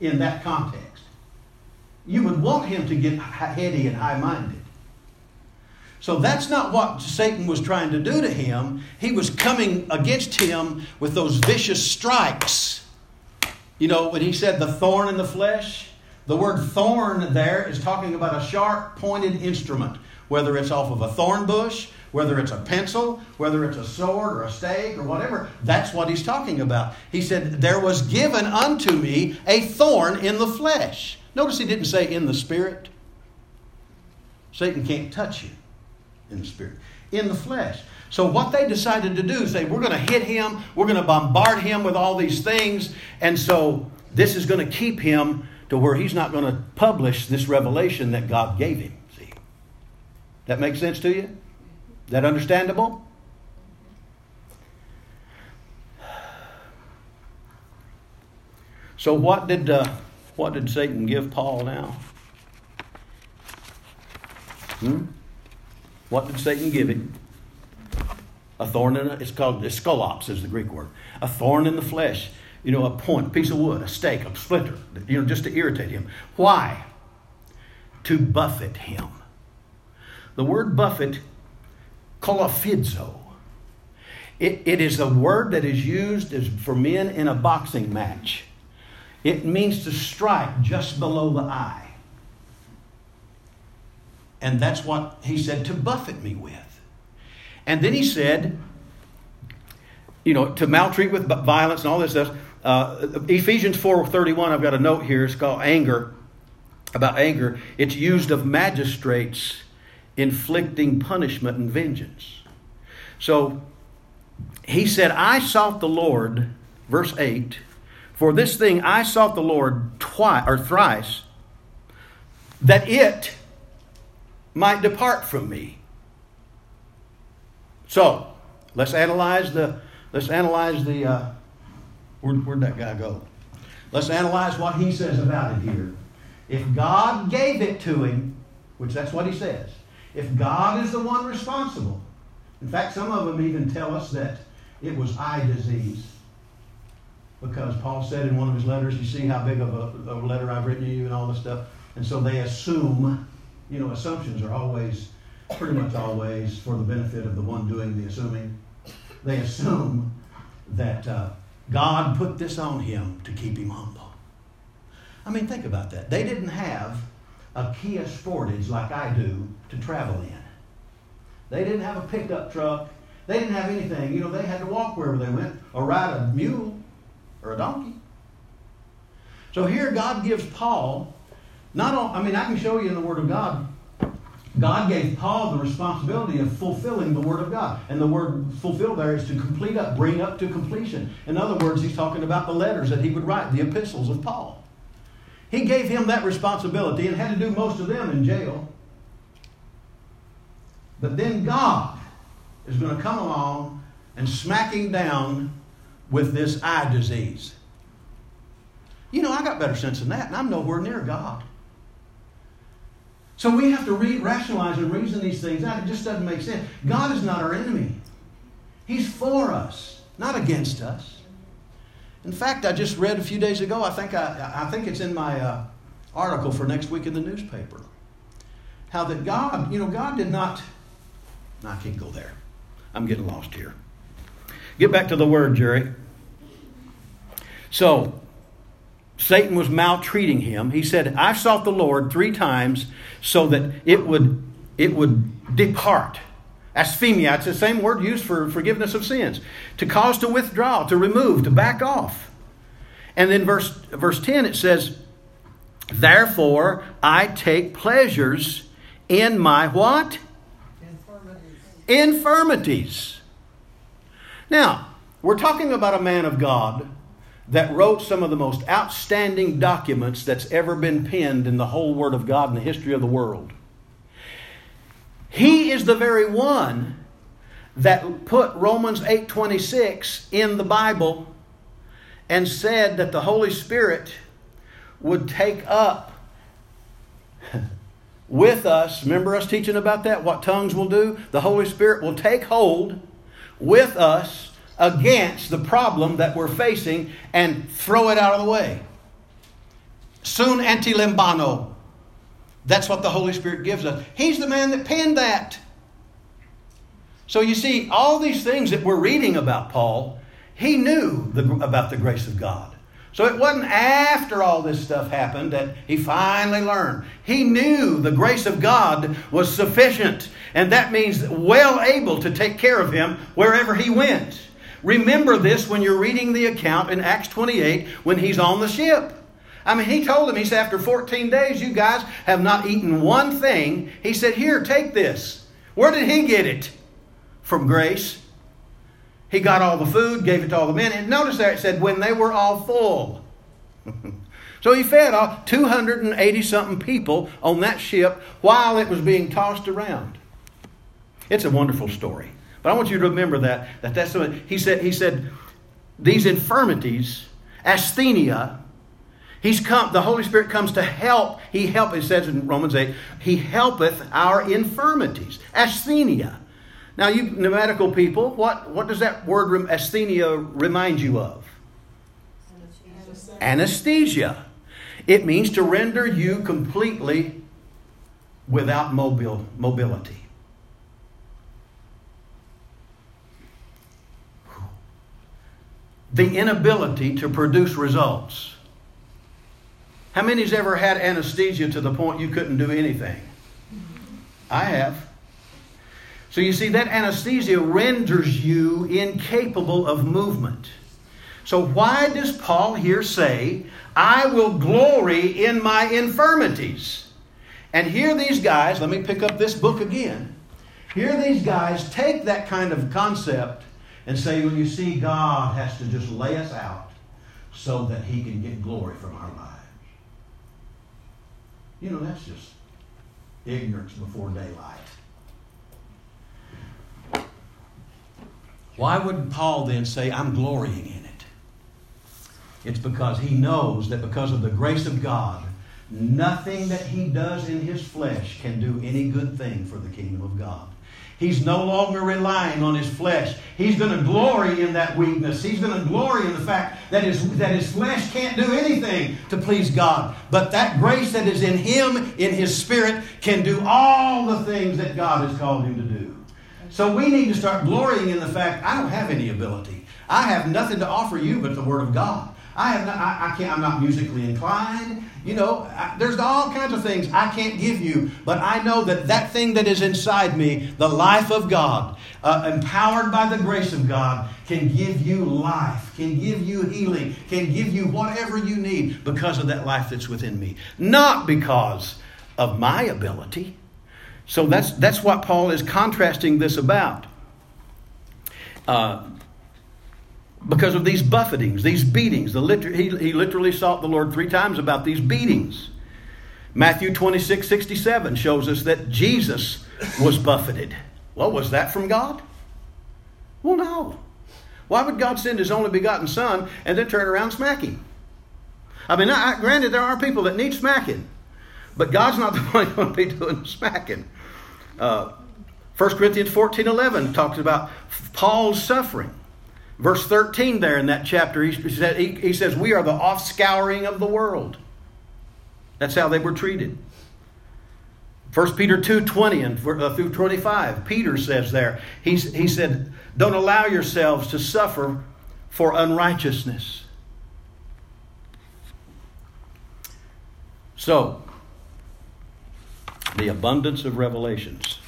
in that context. You would want him to get heady and high minded. So that's not what Satan was trying to do to him. He was coming against him with those vicious strikes. You know, when he said the thorn in the flesh, the word thorn there is talking about a sharp pointed instrument, whether it's off of a thorn bush, whether it's a pencil, whether it's a sword or a stake or whatever. That's what he's talking about. He said, There was given unto me a thorn in the flesh. Notice he didn't say in the spirit. Satan can't touch you in the spirit, in the flesh. So, what they decided to do is say, we're going to hit him, we're going to bombard him with all these things, and so this is going to keep him to where he's not going to publish this revelation that God gave him. See? That makes sense to you? That understandable? So, what did, uh, what did Satan give Paul now? Hmm? What did Satan give him? A thorn in a, it's called the skolops is the Greek word. A thorn in the flesh. You know, a point, a piece of wood, a stake, a splinter, you know, just to irritate him. Why? To buffet him. The word buffet, kolaphizo, it, it is a word that is used as for men in a boxing match. It means to strike just below the eye. And that's what he said to buffet me with. And then he said, you know, to maltreat with violence and all this stuff. Uh, Ephesians 4.31, I've got a note here. It's called anger, about anger. It's used of magistrates inflicting punishment and vengeance. So he said, I sought the Lord, verse 8, for this thing I sought the Lord twice or thrice, that it might depart from me. So, let's analyze the let's analyze the uh, where, where'd that guy go? Let's analyze what he says about it here. If God gave it to him, which that's what he says, if God is the one responsible, in fact, some of them even tell us that it was eye disease. Because Paul said in one of his letters, you see how big of a, a letter I've written to you and all this stuff. And so they assume you know, assumptions are always, pretty much always, for the benefit of the one doing the assuming. They assume that uh, God put this on him to keep him humble. I mean, think about that. They didn't have a Kia Sportage like I do to travel in. They didn't have a pickup truck. They didn't have anything. You know, they had to walk wherever they went or ride a mule or a donkey. So here God gives Paul not all, I mean, I can show you in the Word of God. God gave Paul the responsibility of fulfilling the Word of God. And the word fulfill there is to complete up, bring up to completion. In other words, he's talking about the letters that he would write, the epistles of Paul. He gave him that responsibility and had to do most of them in jail. But then God is going to come along and smack him down with this eye disease. You know, I got better sense than that, and I'm nowhere near God. So we have to re- rationalize and reason these things out. It just doesn't make sense. God is not our enemy, He's for us, not against us. In fact, I just read a few days ago, I think, I, I think it's in my uh, article for next week in the newspaper, how that God, you know, God did not, I can't go there. I'm getting lost here. Get back to the word, Jerry. So, Satan was maltreating him. He said, I sought the Lord three times so that it would, it would depart. Asphemia, it's the same word used for forgiveness of sins. To cause to withdraw, to remove, to back off. And then verse, verse 10 it says, Therefore I take pleasures in my what? Infirmities. Infirmities. Now, we're talking about a man of God that wrote some of the most outstanding documents that's ever been penned in the whole Word of God in the history of the world. He is the very one that put Romans 8:26 in the Bible and said that the Holy Spirit would take up with us. Remember us teaching about that? What tongues will do? The Holy Spirit will take hold with us against the problem that we're facing and throw it out of the way. Soon ante lambano. That's what the Holy Spirit gives us. He's the man that penned that. So you see, all these things that we're reading about Paul, he knew the, about the grace of God. So it wasn't after all this stuff happened that he finally learned. He knew the grace of God was sufficient, and that means well able to take care of him wherever he went. Remember this when you're reading the account in Acts 28 when he's on the ship. I mean, he told them, he said, after 14 days, you guys have not eaten one thing. He said, Here, take this. Where did he get it? From grace. He got all the food, gave it to all the men. And notice there it said, when they were all full. so he fed all 280 something people on that ship while it was being tossed around. It's a wonderful story. But I want you to remember that, that that's what he said, he said, these infirmities, asthenia, He's come, the Holy Spirit comes to help. He help, it says in Romans 8, He helpeth our infirmities. Asthenia. Now, you pneumatical people, what, what does that word asthenia remind you of? Anesthesia. Anesthesia. It means to render you completely without mobile, mobility. The inability to produce results. How many's ever had anesthesia to the point you couldn't do anything? I have. So you see, that anesthesia renders you incapable of movement. So why does Paul here say, I will glory in my infirmities? And here these guys, let me pick up this book again. Here these guys take that kind of concept and say, well, you see, God has to just lay us out so that he can get glory from our lives. You know, that's just ignorance before daylight. Why wouldn't Paul then say, I'm glorying in it? It's because he knows that because of the grace of God, nothing that he does in his flesh can do any good thing for the kingdom of God. He's no longer relying on his flesh. He's going to glory in that weakness. He's going to glory in the fact that his, that his flesh can't do anything to please God. But that grace that is in him, in his spirit, can do all the things that God has called him to do. So we need to start glorying in the fact I don't have any ability. I have nothing to offer you but the Word of God. I have not, I, I can't, I'm not musically inclined. You know, I, there's all kinds of things I can't give you, but I know that that thing that is inside me, the life of God, uh, empowered by the grace of God, can give you life, can give you healing, can give you whatever you need because of that life that's within me. Not because of my ability. So that's, that's what Paul is contrasting this about. Uh, because of these buffetings, these beatings. The liter- he, he literally sought the Lord three times about these beatings. Matthew 26, 67 shows us that Jesus was buffeted. Well, was that from God? Well, no. Why would God send his only begotten Son and then turn around and smack him? I mean, I, granted, there are people that need smacking, but God's not the one going to be doing smacking. Uh, 1 Corinthians 14 11 talks about Paul's suffering. Verse 13 there in that chapter, he, says, We are the offscouring of the world. That's how they were treated. 1 Peter 2 20 and uh, through 25, Peter says there, he, he said, Don't allow yourselves to suffer for unrighteousness. So, the abundance of revelations.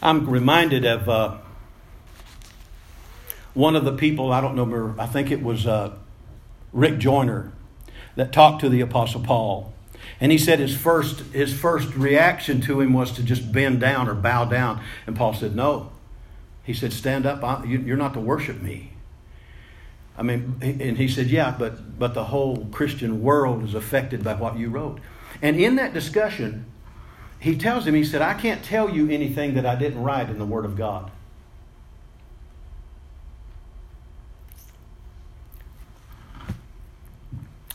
I'm reminded of uh, one of the people, I don't know, I think it was uh, Rick Joyner, that talked to the Apostle Paul. And he said his first, his first reaction to him was to just bend down or bow down. And Paul said, No. He said, Stand up. You're not to worship me. I mean, and he said, yeah, but, but the whole Christian world is affected by what you wrote. And in that discussion, he tells him, he said, I can't tell you anything that I didn't write in the Word of God.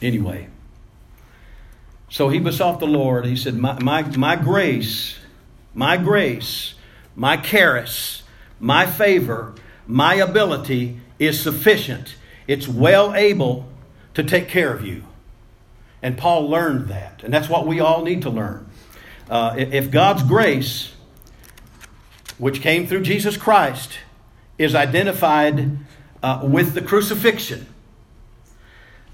Anyway, So he besought the Lord. He said, My, my, my grace, my grace, my charis, my favor, my ability is sufficient. It's well able to take care of you. And Paul learned that. And that's what we all need to learn. Uh, if God's grace, which came through Jesus Christ, is identified uh, with the crucifixion,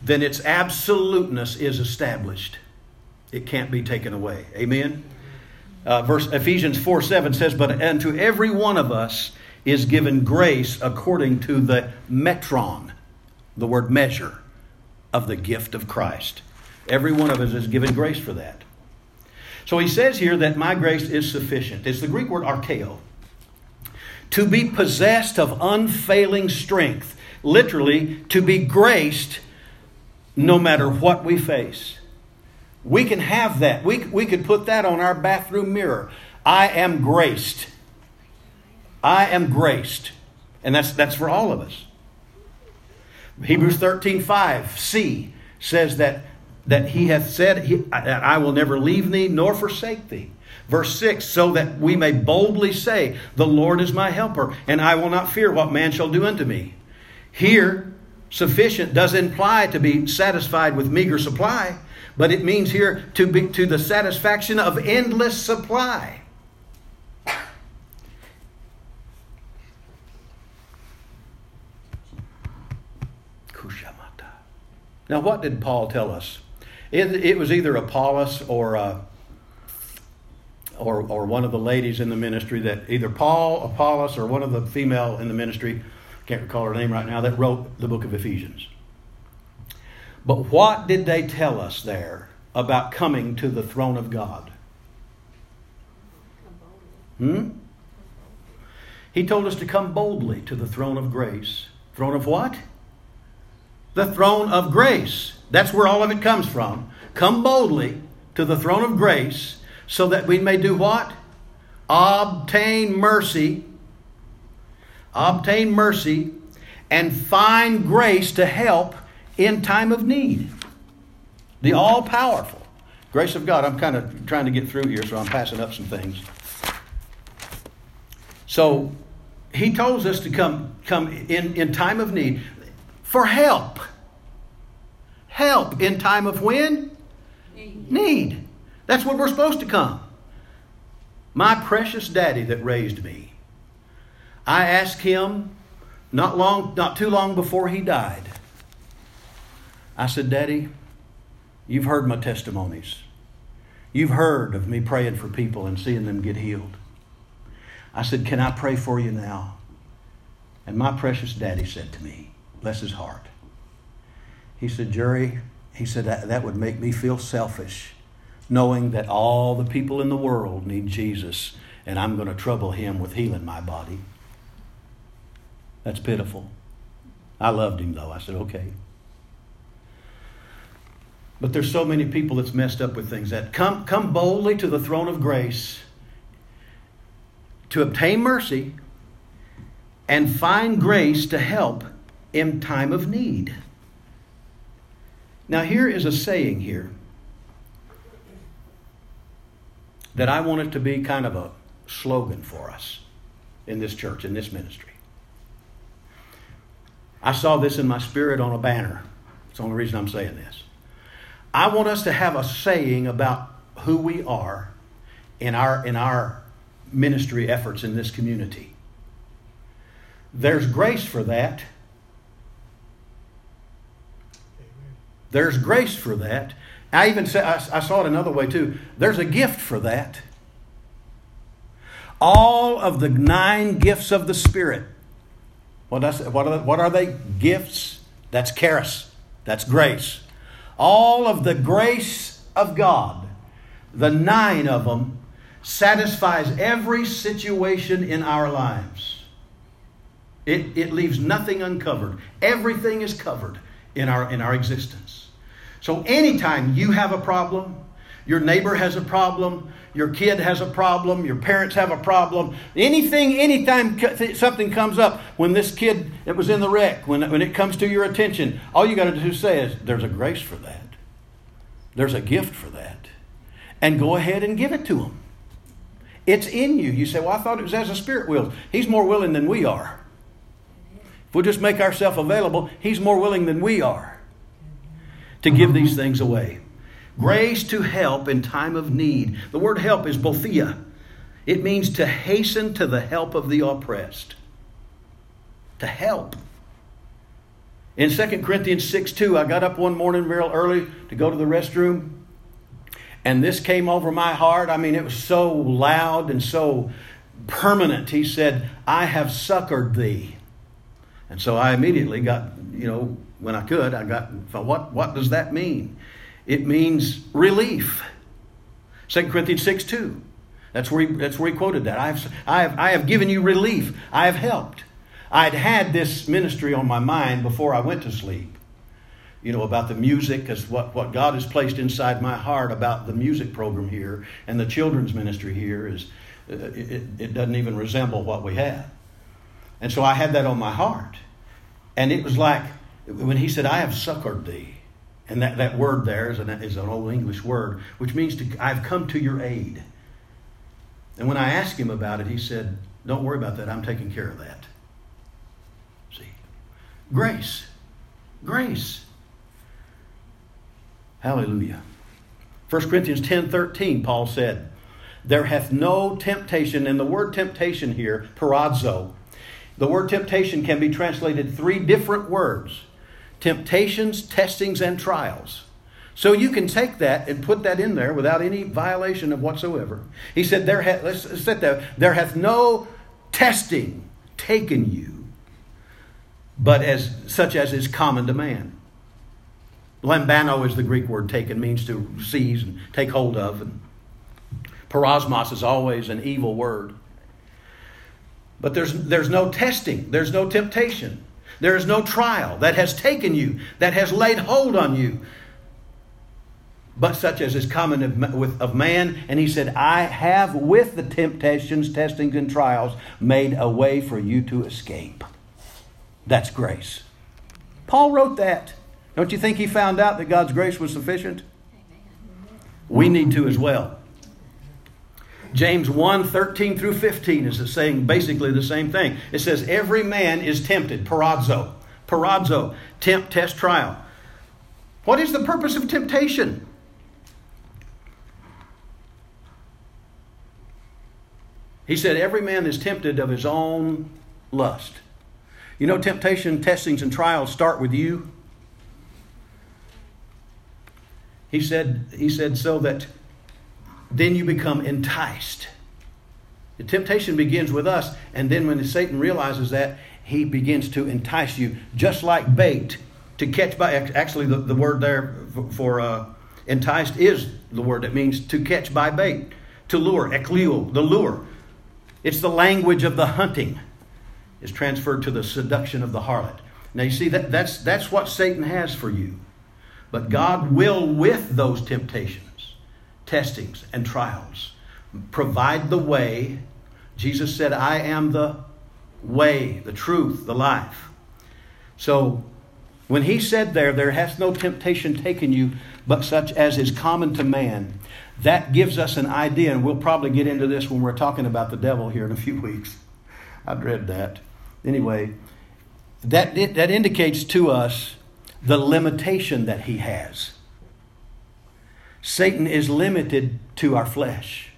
then its absoluteness is established. It can't be taken away. Amen? Uh, verse Ephesians 4 7 says, But unto every one of us is given grace according to the metron, the word measure, of the gift of Christ. Every one of us is given grace for that. So he says here that my grace is sufficient. It's the Greek word arkeo. To be possessed of unfailing strength. Literally, to be graced no matter what we face. We can have that. We, we could put that on our bathroom mirror. I am graced. I am graced. And that's, that's for all of us. Hebrews 13 5 C says that, that he hath said he, that I will never leave thee nor forsake thee. Verse 6 so that we may boldly say, The Lord is my helper, and I will not fear what man shall do unto me. Here, sufficient does imply to be satisfied with meager supply, but it means here to be to the satisfaction of endless supply. Now, what did Paul tell us? It, it was either Apollos or, uh, or, or one of the ladies in the ministry that either Paul, Apollos, or one of the female in the ministry, can't recall her name right now, that wrote the book of Ephesians. But what did they tell us there about coming to the throne of God? Hmm? He told us to come boldly to the throne of grace. Throne of what? The throne of grace. That's where all of it comes from. Come boldly to the throne of grace so that we may do what? Obtain mercy. Obtain mercy and find grace to help in time of need. The all powerful grace of God. I'm kind of trying to get through here, so I'm passing up some things. So he tells us to come, come in, in time of need for help. Help in time of when? Need. need. That's what we're supposed to come. My precious daddy that raised me. I asked him not long, not too long before he died. I said, Daddy, you've heard my testimonies. You've heard of me praying for people and seeing them get healed. I said, Can I pray for you now? And my precious daddy said to me, Bless his heart. He said, Jerry, he said, that, that would make me feel selfish, knowing that all the people in the world need Jesus, and I'm going to trouble him with healing my body. That's pitiful. I loved him, though. I said, Okay. But there's so many people that's messed up with things that come, come boldly to the throne of grace to obtain mercy and find grace to help in time of need. Now, here is a saying here that I want it to be kind of a slogan for us in this church, in this ministry. I saw this in my spirit on a banner. It's the only reason I'm saying this. I want us to have a saying about who we are in our, in our ministry efforts in this community. There's grace for that. There's grace for that. I even said, I, I saw it another way too. There's a gift for that. All of the nine gifts of the Spirit. What, I, what, are, what are they? Gifts. That's charis. That's grace all of the grace of God, the nine of them, satisfies every situation in our lives. It, it leaves nothing uncovered. Everything is covered in our, in our existence. So anytime you have a problem, your neighbor has a problem, your kid has a problem, your parents have a problem, anything, anytime something comes up, when this kid that was in the wreck, when, when it comes to your attention, all you got to do is say is, there's a grace for that. There's a gift for that. And go ahead and give it to him. It's in you. You say, Well, I thought it was as a spirit wills. He's more willing than we are. If we'll just make ourselves available, He's more willing than we are to give these things away. Grace to help in time of need. The word help is boetheia. It means to hasten to the help of the oppressed. To help. In 2 Corinthians 6 2, I got up one morning real early to go to the restroom, and this came over my heart. I mean, it was so loud and so permanent. He said, I have succored thee. And so I immediately got, you know, when I could, I got, what, what does that mean? It means relief. 2 Corinthians 6 2. That's where he, that's where he quoted that. I have, I, have, I have given you relief. I have helped. I'd had this ministry on my mind before I went to sleep. You know, about the music, because what, what God has placed inside my heart about the music program here and the children's ministry here is uh, it, it doesn't even resemble what we have. And so I had that on my heart. And it was like when he said, I have succored thee. And that, that word there is an, is an old English word, which means to, I've come to your aid. And when I asked him about it, he said, Don't worry about that. I'm taking care of that. See? Grace. Grace. Hallelujah. 1 Corinthians 10 13, Paul said, There hath no temptation, and the word temptation here, peirazo, the word temptation can be translated three different words temptations, testings, and trials. So you can take that and put that in there without any violation of whatsoever. He said, there ha- let's set that, there hath no testing taken you, but as such as is common to man. Lambano is the Greek word taken, means to seize and take hold of. And peirasmos is always an evil word. But there's, there's no testing, there's no temptation, there is no trial that has taken you, that has laid hold on you, but such as is common of, with, of man. And he said, I have with the temptations, testings, and trials made a way for you to escape. That's grace. Paul wrote that. Don't you think he found out that God's grace was sufficient? We need to as well. James 1 13 through 15 is saying basically the same thing. It says, Every man is tempted, peirazo. Peirazo, tempt, test, trial. What is the purpose of temptation? He said, Every man is tempted of his own lust. You know, temptation, testings, and trials start with you. He said, he said, so that then you become enticed. The temptation begins with us, and then when Satan realizes that, he begins to entice you, just like bait to catch by. Actually, the, the word there for uh, enticed is the word that means to catch by bait, to lure, eklio, the lure. It's the language of the hunting. Is transferred to the seduction of the harlot. Now you see that that's that's what Satan has for you. But God will with those temptations, testings and trials provide the way. Jesus said, "I am the way, the truth, the life." So when he said there, there hath no temptation taken you but such as is common to man, that gives us an idea, and we'll probably get into this when we're talking about the devil here in a few weeks. I dread that. Anyway, that, that indicates to us the limitation that he has. Satan is limited to our flesh.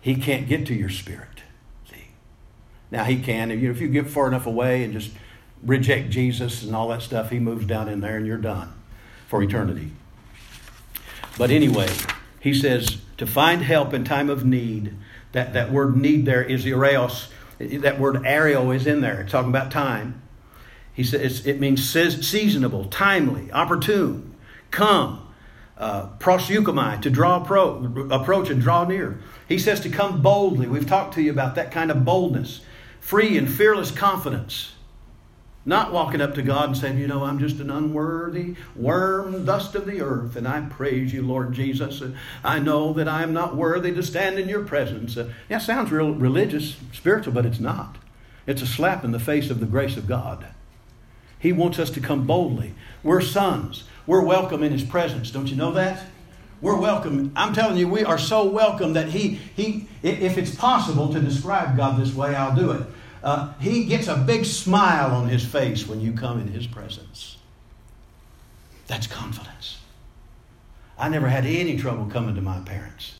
He can't get to your spirit. See? Now he can. If you, if you get far enough away and just reject Jesus and all that stuff, he moves down in there and you're done for eternity. But anyway, he says to find help in time of need. That, that word need there is ereos that word ario is in there. It's talking about time. He says it means seasonable, timely, opportune, come, uh, to draw pro, approach and draw near. He says to come boldly. We've talked to you about that kind of boldness, free and fearless confidence. Not walking up to God and saying, You know, I'm just an unworthy worm, dust of the earth, and I praise you, Lord Jesus. I know that I am not worthy to stand in your presence. Yeah, sounds real religious, spiritual, but it's not. It's a slap in the face of the grace of God. He wants us to come boldly. We're sons. We're welcome in His presence. Don't you know that? We're welcome. I'm telling you, we are so welcome that He, he if it's possible to describe God this way, I'll do it. Uh, he gets a big smile on His face when you come in His presence. That's confidence. I never had any trouble coming to my parents.